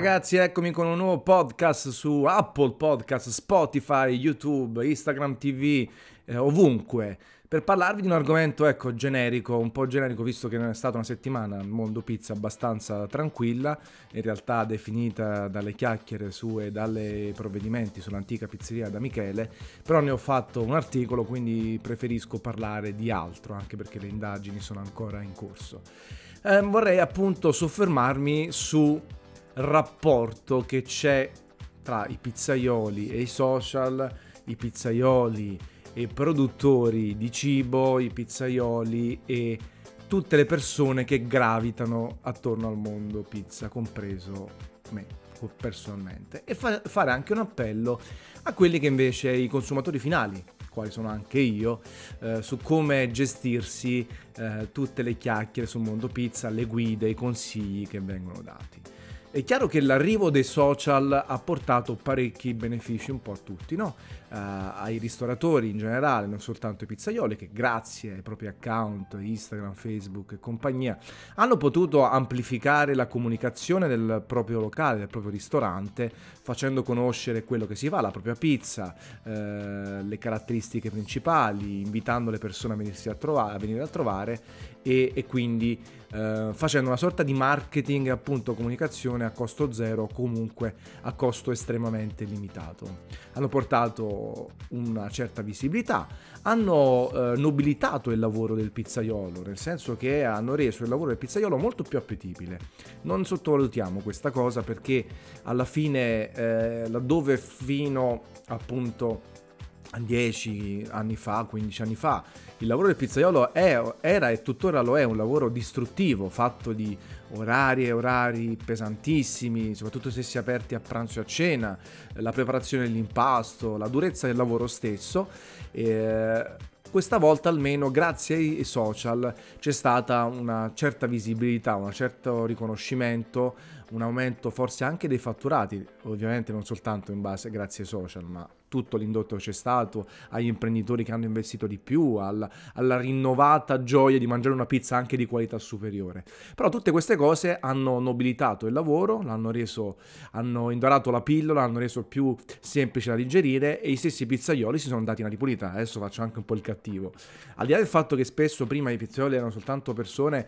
ragazzi, eccomi con un nuovo podcast su Apple Podcast, Spotify, YouTube, Instagram TV, eh, ovunque, per parlarvi di un argomento, ecco, generico, un po' generico, visto che è stata una settimana al mondo pizza abbastanza tranquilla, in realtà definita dalle chiacchiere su e dai provvedimenti sull'antica pizzeria da Michele, però ne ho fatto un articolo, quindi preferisco parlare di altro, anche perché le indagini sono ancora in corso. Eh, vorrei appunto soffermarmi su rapporto che c'è tra i pizzaioli e i social, i pizzaioli e i produttori di cibo, i pizzaioli e tutte le persone che gravitano attorno al mondo pizza, compreso me personalmente. E fa- fare anche un appello a quelli che invece i consumatori finali, quali sono anche io, eh, su come gestirsi eh, tutte le chiacchiere sul mondo pizza, le guide, i consigli che vengono dati. È chiaro che l'arrivo dei social ha portato parecchi benefici un po' a tutti, no? Uh, ai ristoratori in generale, non soltanto ai pizzaioli, che grazie ai propri account, Instagram, Facebook e compagnia, hanno potuto amplificare la comunicazione del proprio locale, del proprio ristorante, facendo conoscere quello che si fa, la propria pizza, uh, le caratteristiche principali, invitando le persone a, venirsi a, trovare, a venire a trovare e, e quindi uh, facendo una sorta di marketing, appunto comunicazione a costo zero, comunque a costo estremamente limitato. Hanno portato una certa visibilità, hanno eh, nobilitato il lavoro del pizzaiolo, nel senso che hanno reso il lavoro del pizzaiolo molto più appetibile. Non sottovalutiamo questa cosa perché alla fine, eh, laddove fino appunto 10 anni fa, 15 anni fa, il lavoro del pizzaiolo è, era e tuttora lo è un lavoro distruttivo, fatto di orari e orari pesantissimi, soprattutto se si è aperti a pranzo e a cena, la preparazione dell'impasto, la durezza del lavoro stesso. Eh, questa volta almeno grazie ai social c'è stata una certa visibilità, un certo riconoscimento, un aumento forse anche dei fatturati, ovviamente non soltanto in base grazie ai social, ma tutto l'indotto c'è stato, agli imprenditori che hanno investito di più, alla, alla, rinnovata gioia di mangiare una pizza anche di qualità superiore. Però tutte queste cose hanno nobilitato il lavoro, l'hanno reso, hanno indorato la pillola, hanno reso più semplice da digerire e i stessi pizzaioli si sono dati una ripulita. Adesso faccio anche un po' il cattivo. Al di là del fatto che spesso prima i pizzaioli erano soltanto persone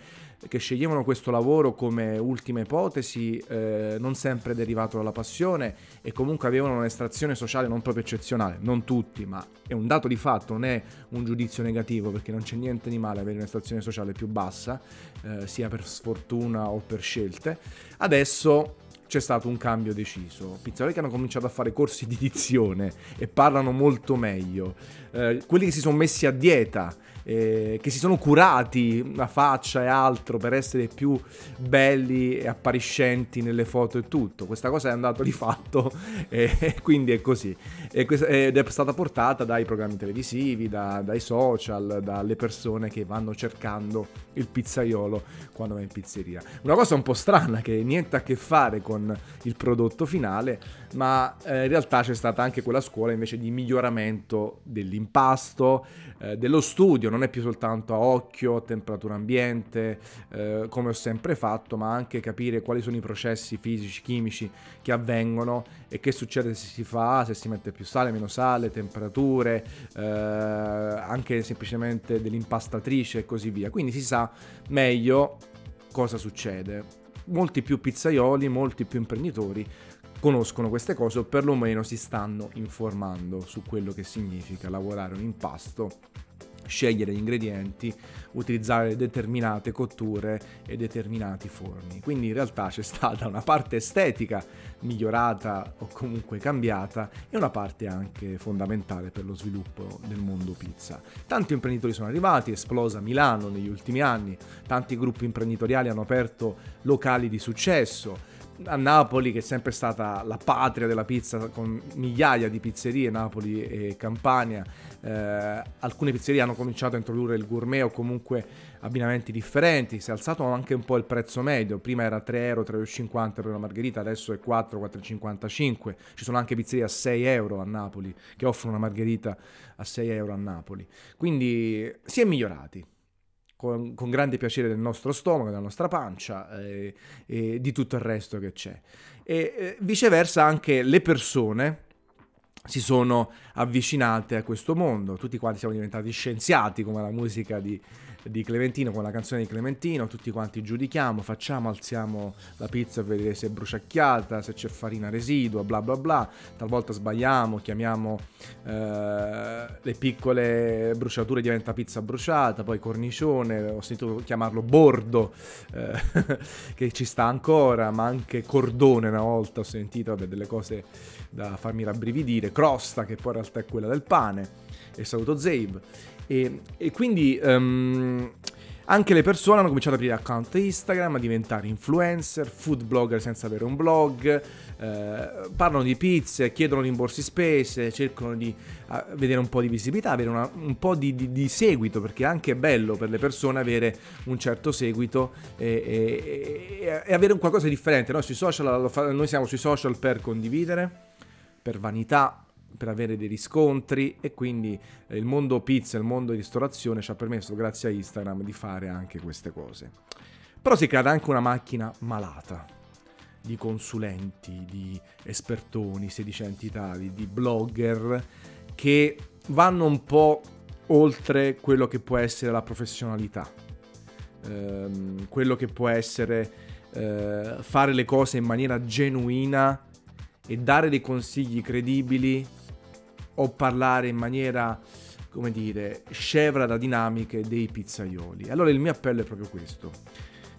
che sceglievano questo lavoro come ultima ipotesi, eh, non sempre derivato dalla passione e comunque avevano un'estrazione sociale non proprio eccezionale, non tutti, ma è un dato di fatto, non è un giudizio negativo perché non c'è niente di male avere un'estrazione sociale più bassa, eh, sia per sfortuna o per scelte. Adesso c'è stato un cambio deciso. Pizzaioli che hanno cominciato a fare corsi di dizione e parlano molto meglio, eh, quelli che si sono messi a dieta eh, che si sono curati la faccia e altro per essere più belli e appariscenti nelle foto e tutto. Questa cosa è andata di fatto e quindi è così. Ed è stata portata dai programmi televisivi, da, dai social, dalle persone che vanno cercando il pizzaiolo quando va in pizzeria. Una cosa un po' strana che niente a che fare con il prodotto finale, ma eh, in realtà c'è stata anche quella scuola invece di miglioramento dell'impasto, eh, dello studio, non è più soltanto a occhio, temperatura ambiente, eh, come ho sempre fatto, ma anche capire quali sono i processi fisici, chimici che avvengono e che succede se si fa, se si mette più sale, meno sale, temperature, eh, anche semplicemente dell'impastatrice e così via. Quindi si sa meglio cosa succede. Molti più pizzaioli, molti più imprenditori conoscono queste cose o perlomeno si stanno informando su quello che significa lavorare un impasto scegliere gli ingredienti, utilizzare determinate cotture e determinati forni. Quindi in realtà c'è stata una parte estetica migliorata o comunque cambiata e una parte anche fondamentale per lo sviluppo del mondo pizza. Tanti imprenditori sono arrivati, esplosa Milano negli ultimi anni, tanti gruppi imprenditoriali hanno aperto locali di successo, a Napoli, che è sempre stata la patria della pizza, con migliaia di pizzerie, Napoli e Campania, eh, alcune pizzerie hanno cominciato a introdurre il gourmet o comunque abbinamenti differenti, si è alzato anche un po' il prezzo medio, prima era 3 euro, 3,50 per una margherita, adesso è 4, 4,55, ci sono anche pizzerie a 6 euro a Napoli che offrono una margherita a 6 euro a Napoli, quindi si è migliorati con, con, grande piacere del nostro stomaco, della nostra pancia e, eh, e, di tutto il resto che c'è. E eh, viceversa anche le persone si sono avvicinate a questo mondo. Tutti quanti siamo diventati scienziati, come la musica di, di Clementino, con la canzone di Clementino, tutti quanti giudichiamo, facciamo, alziamo la pizza per vedere se è bruciacchiata, se c'è farina residua, bla bla bla. Talvolta sbagliamo, chiamiamo eh, le piccole bruciature, diventa pizza bruciata, poi cornicione, ho sentito chiamarlo bordo, eh, che ci sta ancora, ma anche cordone una volta ho sentito, vabbè, delle cose da farmi rabbrividire, crosta che poi in realtà è quella del pane, e saluto Zabe. E, e quindi um, anche le persone hanno cominciato ad aprire account Instagram, a diventare influencer, food blogger senza avere un blog, eh, parlano di pizze, chiedono rimborsi spese, cercano di vedere un po' di visibilità, avere una, un po' di, di, di, seguito, perché è anche bello per le persone avere un certo seguito e, e, e avere un qualcosa di differente. Noi, sui social, noi siamo sui social per condividere per vanità, per avere dei riscontri e quindi eh, il mondo pizza, il mondo ristorazione ci ha permesso, grazie a Instagram, di fare anche queste cose. Però si crea anche una macchina malata di consulenti, di espertoni, sedicenti tali, di blogger che vanno un po' oltre quello che può essere la professionalità, ehm, quello che può essere eh, fare le cose in maniera genuina e dare dei consigli credibili o parlare in maniera, come dire, scevra da dinamiche dei pizzaioli. Allora il mio appello è proprio questo.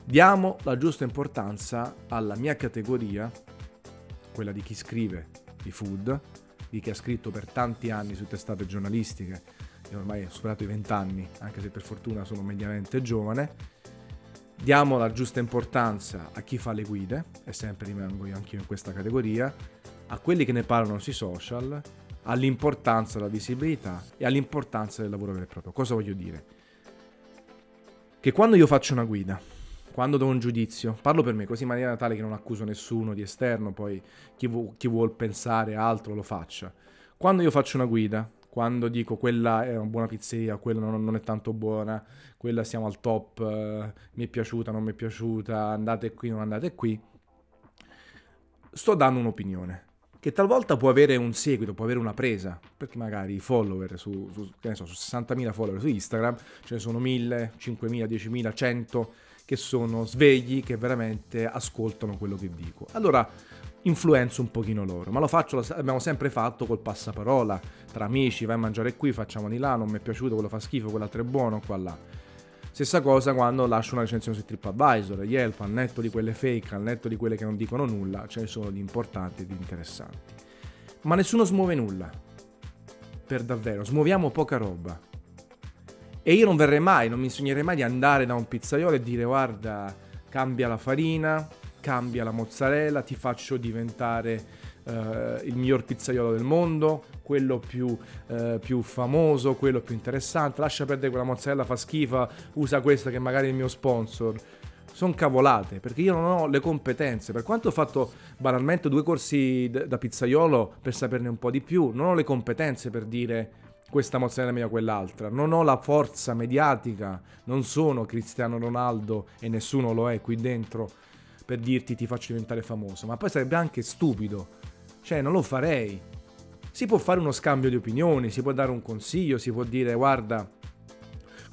Diamo la giusta importanza alla mia categoria, quella di chi scrive di food, di chi ha scritto per tanti anni su testate giornalistiche, e ormai ho superato i 20 anni, anche se per fortuna sono mediamente giovane, diamo la giusta importanza a chi fa le guide, e sempre rimango io anche in questa categoria, a quelli che ne parlano sui social, all'importanza della visibilità e all'importanza del lavoro vero e proprio. Cosa voglio dire? Che quando io faccio una guida, quando do un giudizio, parlo per me così in maniera tale che non accuso nessuno di esterno, poi chi, vu- chi vuol pensare altro lo faccia. Quando io faccio una guida, quando dico quella è una buona pizzeria, quella non, non è tanto buona, quella siamo al top, eh, mi è piaciuta, non mi è piaciuta, andate qui, non andate qui, sto dando un'opinione che talvolta può avere un seguito, può avere una presa, perché magari i follower su, su, so, su 60.000 follower su Instagram ce ne sono 1.000, 5.000, 10.000, 100 che sono svegli, che veramente ascoltano quello che dico. Allora influenzo un pochino loro, ma lo faccio, l'abbiamo sempre fatto col passaparola, tra amici, vai a mangiare qui, facciamo di là, non mi è piaciuto, quello fa schifo, quell'altro è buono, qua là. Stessa cosa quando lascio una recensione su TripAdvisor, Yelp, al netto di quelle fake, al netto di quelle che non dicono nulla, ce ne sono di importanti e di interessanti. Ma nessuno smuove nulla. Per davvero, smuoviamo poca roba. E io non verrei mai, non mi sognerei mai di andare da un pizzaiolo e dire guarda, cambia la farina, cambia la mozzarella, ti faccio diventare uh, il miglior pizzaiolo del mondo, quello più, uh, più, famoso, quello più interessante, lascia perdere quella mozzarella, fa schifo, usa questa che magari è il mio sponsor. Sono cavolate, perché io non ho le competenze. Per quanto ho fatto banalmente due corsi d- da pizzaiolo per saperne un po' di più, non ho le competenze per dire questa mozzarella è meglio quell'altra. Non ho la forza mediatica, non sono Cristiano Ronaldo e nessuno lo è qui dentro per dirti ti faccio diventare famoso, ma poi sarebbe anche stupido. Cioè, non lo farei. Si può fare uno scambio di opinioni, si può dare un consiglio, si può dire guarda,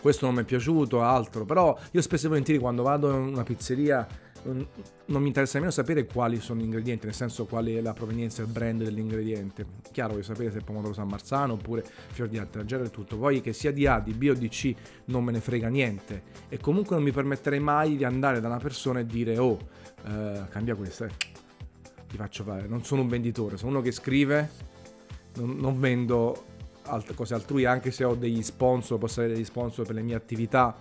questo non mi è piaciuto, altro, però io spesso e volentieri quando vado in una pizzeria non mi interessa nemmeno sapere quali sono gli ingredienti, nel senso qual è la provenienza, il brand dell'ingrediente. Chiaro, voglio sapere se è pomodoro San Marzano oppure fior di altragero e tutto. Poi che sia di A, di B o di C non me ne frega niente. E comunque non mi permetterei mai di andare da una persona e dire oh, eh, cambia questo, eh. Ti faccio fare. Non sono un venditore, sono uno che scrive, non, non vendo alt- cose altrui, anche se ho degli sponsor, posso avere degli sponsor per le mie attività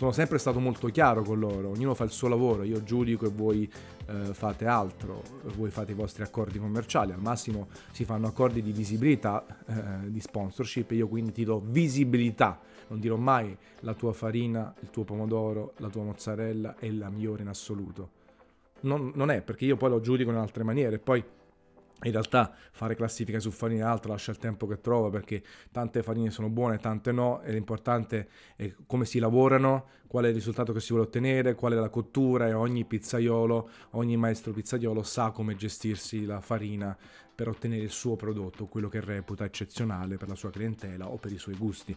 sono sempre stato molto chiaro con loro, ognuno fa il suo lavoro, io giudico e voi eh, fate altro, voi fate i vostri accordi commerciali, al massimo si fanno accordi di visibilità, eh, di sponsorship, io quindi ti do visibilità, non dirò mai la tua farina, il tuo pomodoro, la tua mozzarella è la migliore in assoluto. Non, non è perché io poi lo giudico in altre maniere, poi in realtà fare classifiche su farine alta lascia il tempo che trova perché tante farine sono buone, tante no e l'importante è come si lavorano, qual è il risultato che si vuole ottenere, qual è la cottura e ogni pizzaiolo, ogni maestro pizzaiolo sa come gestirsi la farina per ottenere il suo prodotto, quello che reputa eccezionale per la sua clientela o per i suoi gusti.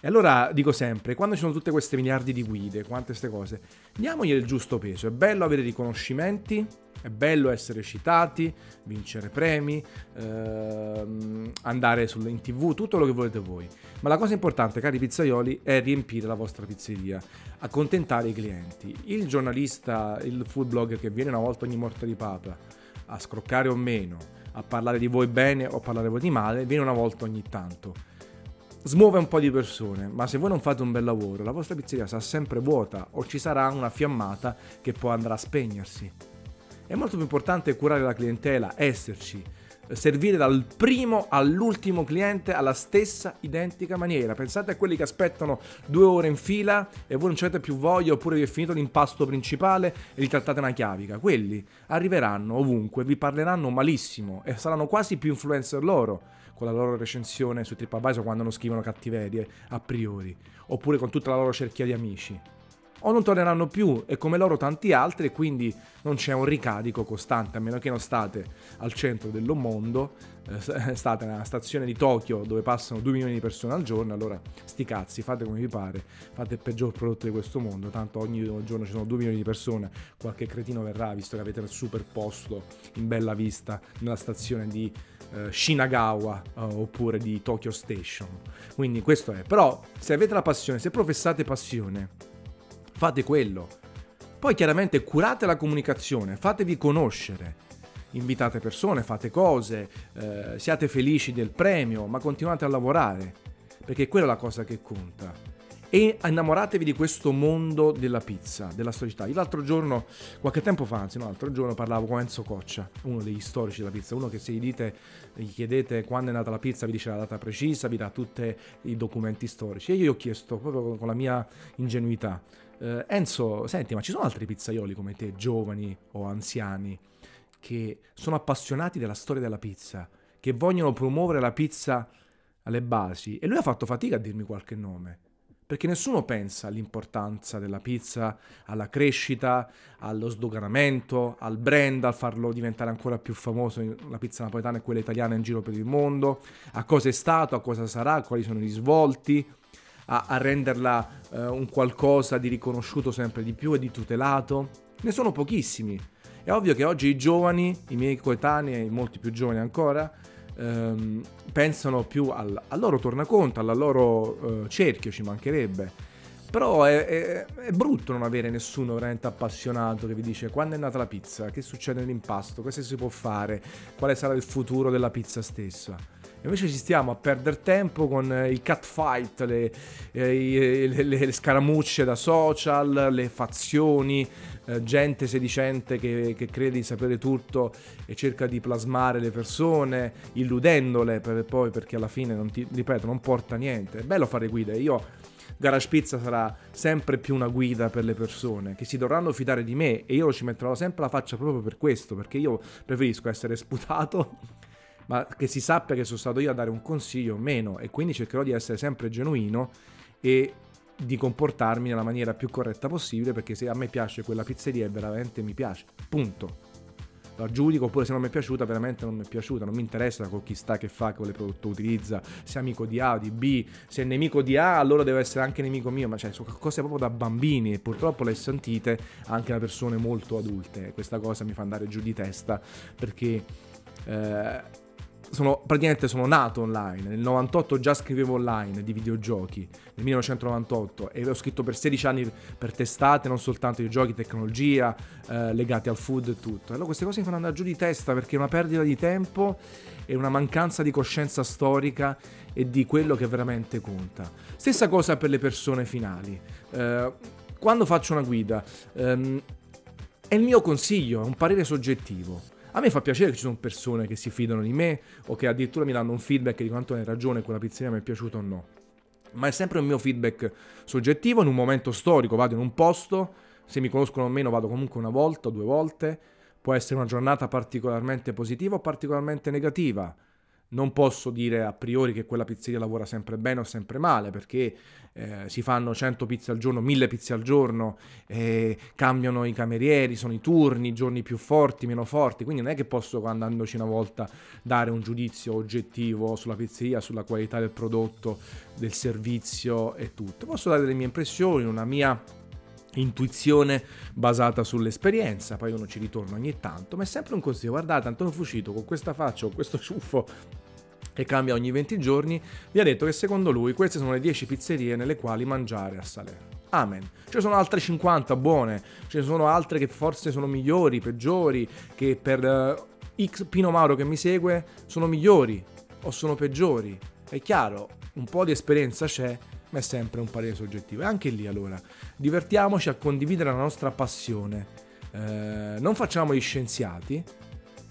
E allora dico sempre, quando ci sono tutte queste miliardi di guide, quante queste cose, diamogli il giusto peso. È bello avere riconoscimenti, è bello essere citati, vincere premi, ehm, andare in tv, tutto quello che volete voi. Ma la cosa importante, cari pizzaioli, è riempire la vostra pizzeria, accontentare i clienti. Il giornalista, il food blogger che viene una volta ogni morte di papa a scroccare o meno, a parlare di voi bene o a parlare di voi di male, viene una volta ogni tanto smuove un po' di persone, ma se voi non fate un bel lavoro, la vostra pizzeria sarà sempre vuota o ci sarà una fiammata che poi andrà a spegnersi. È molto più importante curare la clientela, esserci, servire dal primo all'ultimo cliente alla stessa identica maniera. Pensate a quelli che aspettano due ore in fila e voi non avete più voglia oppure vi è finito l'impasto principale e li trattate una chiavica. Quelli arriveranno ovunque, vi parleranno malissimo e saranno quasi più influencer loro con la loro recensione su TripAdvisor quando non scrivono cattiverie a priori, oppure con tutta la loro cerchia di amici. O non torneranno più e come loro tanti altri e quindi non c'è un ricarico costante, a meno che non state al centro del mondo, eh, state nella stazione di Tokyo dove passano 2 milioni di persone al giorno, allora sti cazzi, fate come vi pare, fate il peggior prodotto di questo mondo, tanto ogni giorno ci sono 2 milioni di persone, qualche cretino verrà visto che avete il super posto in bella vista nella stazione di eh, Shinagawa eh, oppure di Tokyo Station. Quindi questo è. Però se avete la passione, se professate passione, fate quello. Poi chiaramente curate la comunicazione, fatevi conoscere. Invitate persone, fate cose, eh, siate felici del premio, ma continuate a lavorare, perché quella è la cosa che conta e innamoratevi di questo mondo della pizza, della storicità. Io l'altro giorno, qualche tempo fa, anzi no, l'altro giorno parlavo con Enzo Coccia, uno degli storici della pizza, uno che se gli, dite, gli chiedete quando è nata la pizza vi dice la data precisa, vi dà tutti i documenti storici e io gli ho chiesto proprio con la mia ingenuità, eh, Enzo, senti, ma ci sono altri pizzaioli come te, giovani o anziani, che sono appassionati della storia della pizza, che vogliono promuovere la pizza alle basi? E lui ha fatto fatica a dirmi qualche nome perché nessuno pensa all'importanza della pizza, alla crescita, allo sdoganamento, al brand, a farlo diventare ancora più famoso la pizza napoletana e quella italiana in giro per il mondo, a cosa è stato, a cosa sarà, quali sono i risvolti, a, a renderla eh, un qualcosa di riconosciuto sempre di più e di tutelato. Ne sono pochissimi. È ovvio che oggi i giovani, i miei coetanei molti più giovani ancora, ehm, pensano più al, al, loro tornaconto, al loro eh, cerchio, ci mancherebbe. Però è, è, è, brutto non avere nessuno veramente appassionato che vi dice quando è nata la pizza, che succede nell'impasto, cosa si può fare, quale sarà il futuro della pizza stessa. Invece ci stiamo a perdere tempo con il catfight, le, le, le, le scaramucce da social, le fazioni, eh, gente sedicente che, che, crede di sapere tutto e cerca di plasmare le persone, illudendole per poi perché alla fine, non ti, ripeto, non porta niente. È bello fare guide. Io Garage Pizza sarà sempre più una guida per le persone che si dovranno fidare di me e io ci metterò sempre la faccia proprio per questo, perché io preferisco essere sputato, ma che si sappia che sono stato io a dare un consiglio meno e quindi cercherò di essere sempre genuino e di comportarmi nella maniera più corretta possibile perché se a me piace quella pizzeria veramente mi piace, punto. La giudico oppure se non mi è piaciuta veramente non mi è piaciuta, non mi interessa con chi sta, che fa, quale prodotto utilizza, se è amico di A o di B, se è nemico di A allora deve essere anche nemico mio, ma cioè sono cose proprio da bambini e purtroppo le sentite anche da persone molto adulte, questa cosa mi fa andare giù di testa perché... Eh, sono, praticamente sono nato online. Nel 98 già scrivevo online di videogiochi, nel 1998, e ho scritto per 16 anni per testate, non soltanto di giochi, tecnologia, eh, legati al food e tutto. Allora queste cose mi fanno andare giù di testa perché è una perdita di tempo e una mancanza di coscienza storica e di quello che veramente conta. Stessa cosa per le persone finali. Eh, quando faccio una guida, ehm, è il mio consiglio, è un parere soggettivo a me fa piacere che ci sono persone che si fidano di me o che addirittura mi danno un feedback di quanto hai ragione quella pizzeria mi è piaciuta o no. Ma è sempre un mio feedback soggettivo, in un momento storico vado in un posto, se mi conoscono o meno vado comunque una volta o due volte, può essere una giornata particolarmente positiva o particolarmente negativa non posso dire a priori che quella pizzeria lavora sempre bene o sempre male, perché eh, si fanno 100 pizze al giorno, 1000 pizze al giorno, eh, cambiano i camerieri, sono i turni, i giorni più forti, meno forti, quindi non è che posso andandoci una volta dare un giudizio oggettivo sulla pizzeria, sulla qualità del prodotto, del servizio e tutto. Posso dare le mie impressioni, una mia intuizione basata sull'esperienza, poi uno ci ritorna ogni tanto, ma è sempre un consiglio, guardate Antonio Fuscito con questa faccia o questo ciuffo che cambia ogni 20 giorni, vi ha detto che secondo lui queste sono le 10 pizzerie nelle quali mangiare a Salerno. Amen. Ce ne sono altre 50 buone, ce ne sono altre che forse sono migliori, peggiori, che per uh, X Pino Mauro che mi segue sono migliori o sono peggiori. È chiaro, un po' di esperienza c'è, ma è sempre un parere soggettivo. E anche lì allora, divertiamoci a condividere la nostra passione. Eh, non facciamo gli scienziati.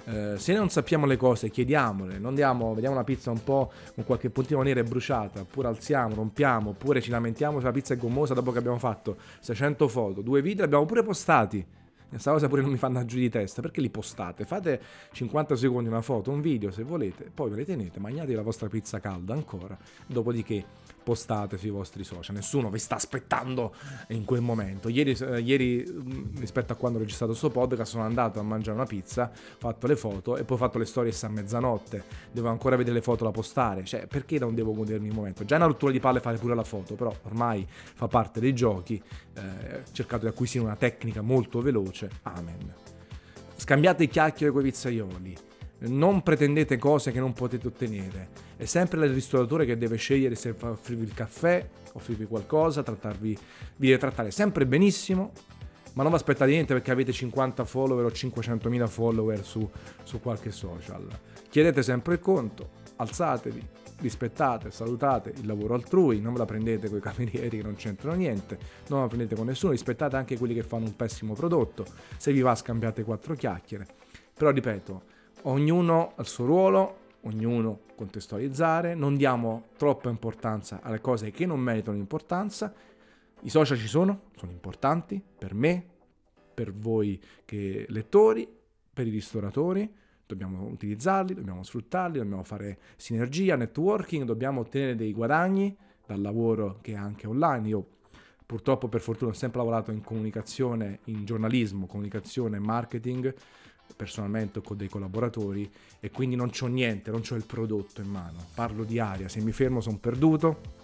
Eh, se non sappiamo le cose, chiediamole. Non diamo, vediamo una pizza un po' con qualche puntino nero e bruciata, oppure alziamo, rompiamo, oppure ci lamentiamo se la pizza è gommosa dopo che abbiamo fatto 600 foto, due video, li abbiamo pure postati. Questa cosa pure non mi fanno giù di testa, perché li postate? Fate 50 secondi una foto, un video se volete, poi ve le tenete, mangiate la vostra pizza calda ancora, dopodiché postate sui vostri social, nessuno vi sta aspettando in quel momento. Ieri, eh, ieri mm, rispetto a quando ho registrato questo podcast, sono andato a mangiare una pizza, fatto le foto e poi ho fatto le storie a mezzanotte. Devo ancora vedere le foto da postare, cioè perché non devo godermi il momento? Già è una rottura di palle fare pure la foto, però ormai fa parte dei giochi, eh, ho cercato di acquisire una tecnica molto veloce, amen. Scambiate chiacchiere con i pizzaioli non pretendete cose che non potete ottenere. È sempre il ristoratore che deve scegliere se offrirvi il caffè, offrirvi qualcosa, trattarvi, vi deve trattare sempre benissimo, ma non vi aspettate niente perché avete 50 follower o 500.000 follower su, su qualche social. Chiedete sempre il conto, alzatevi, rispettate, salutate il lavoro altrui, non ve la prendete con i camerieri che non c'entrano niente, non la prendete con nessuno, rispettate anche quelli che fanno un pessimo prodotto, se vi va scambiate quattro chiacchiere. Però ripeto, ognuno ha il suo ruolo, ognuno contestualizzare, non diamo troppa importanza alle cose che non meritano importanza. I social ci sono, sono importanti per me, per voi che lettori, per i ristoratori, dobbiamo utilizzarli, dobbiamo sfruttarli, dobbiamo fare sinergia, networking, dobbiamo ottenere dei guadagni dal lavoro che è anche online. Io purtroppo per fortuna ho sempre lavorato in comunicazione, in giornalismo, comunicazione marketing personalmente con dei collaboratori e quindi non c'ho niente, non c'ho il prodotto in mano. Parlo di aria, se mi fermo sono perduto.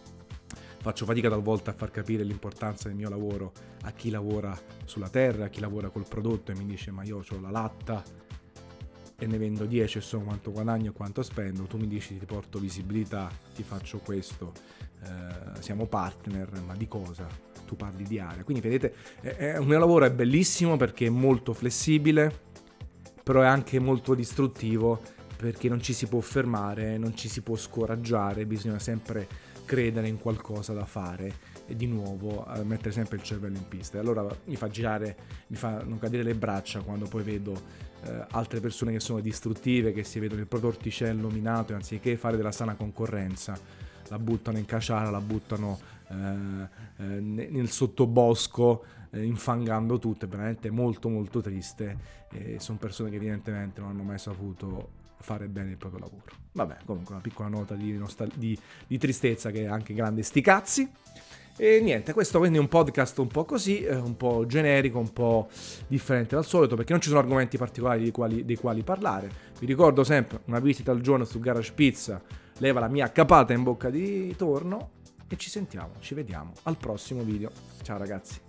Faccio fatica talvolta a far capire l'importanza del mio lavoro a chi lavora sulla terra, a chi lavora col prodotto e mi dice ma io ho la latta e ne vendo 10 e so quanto guadagno e quanto spendo, tu mi dici ti porto visibilità, ti faccio questo, eh, siamo partner, ma di cosa? Tu parli di aria. Quindi vedete, eh, il mio lavoro è bellissimo perché è molto flessibile, però è anche molto distruttivo perché non ci si può fermare, non ci si può scoraggiare, bisogna sempre credere in qualcosa da fare e di nuovo eh, mettere sempre il cervello in pista. E allora mi fa girare, mi fa non cadere le braccia quando poi vedo eh, altre persone che sono distruttive, che si vedono il proprio orticello minato e anziché fare della sana concorrenza la buttano in caciara, la buttano eh, eh, nel sottobosco eh, infangando tutto, è veramente molto molto triste e sono persone che evidentemente non hanno mai saputo fare bene il proprio lavoro. Vabbè, comunque una piccola nota di, nostal- di, di tristezza che è anche grande sti cazzi. E niente, questo quindi è un podcast un po' così, eh, un po' generico, un po' differente dal solito, perché non ci sono argomenti particolari dei quali, dei quali parlare. Vi ricordo sempre una visita al giorno su Garage Pizza, leva la mia capata in bocca di torno e ci sentiamo, ci vediamo al prossimo video. Ciao ragazzi.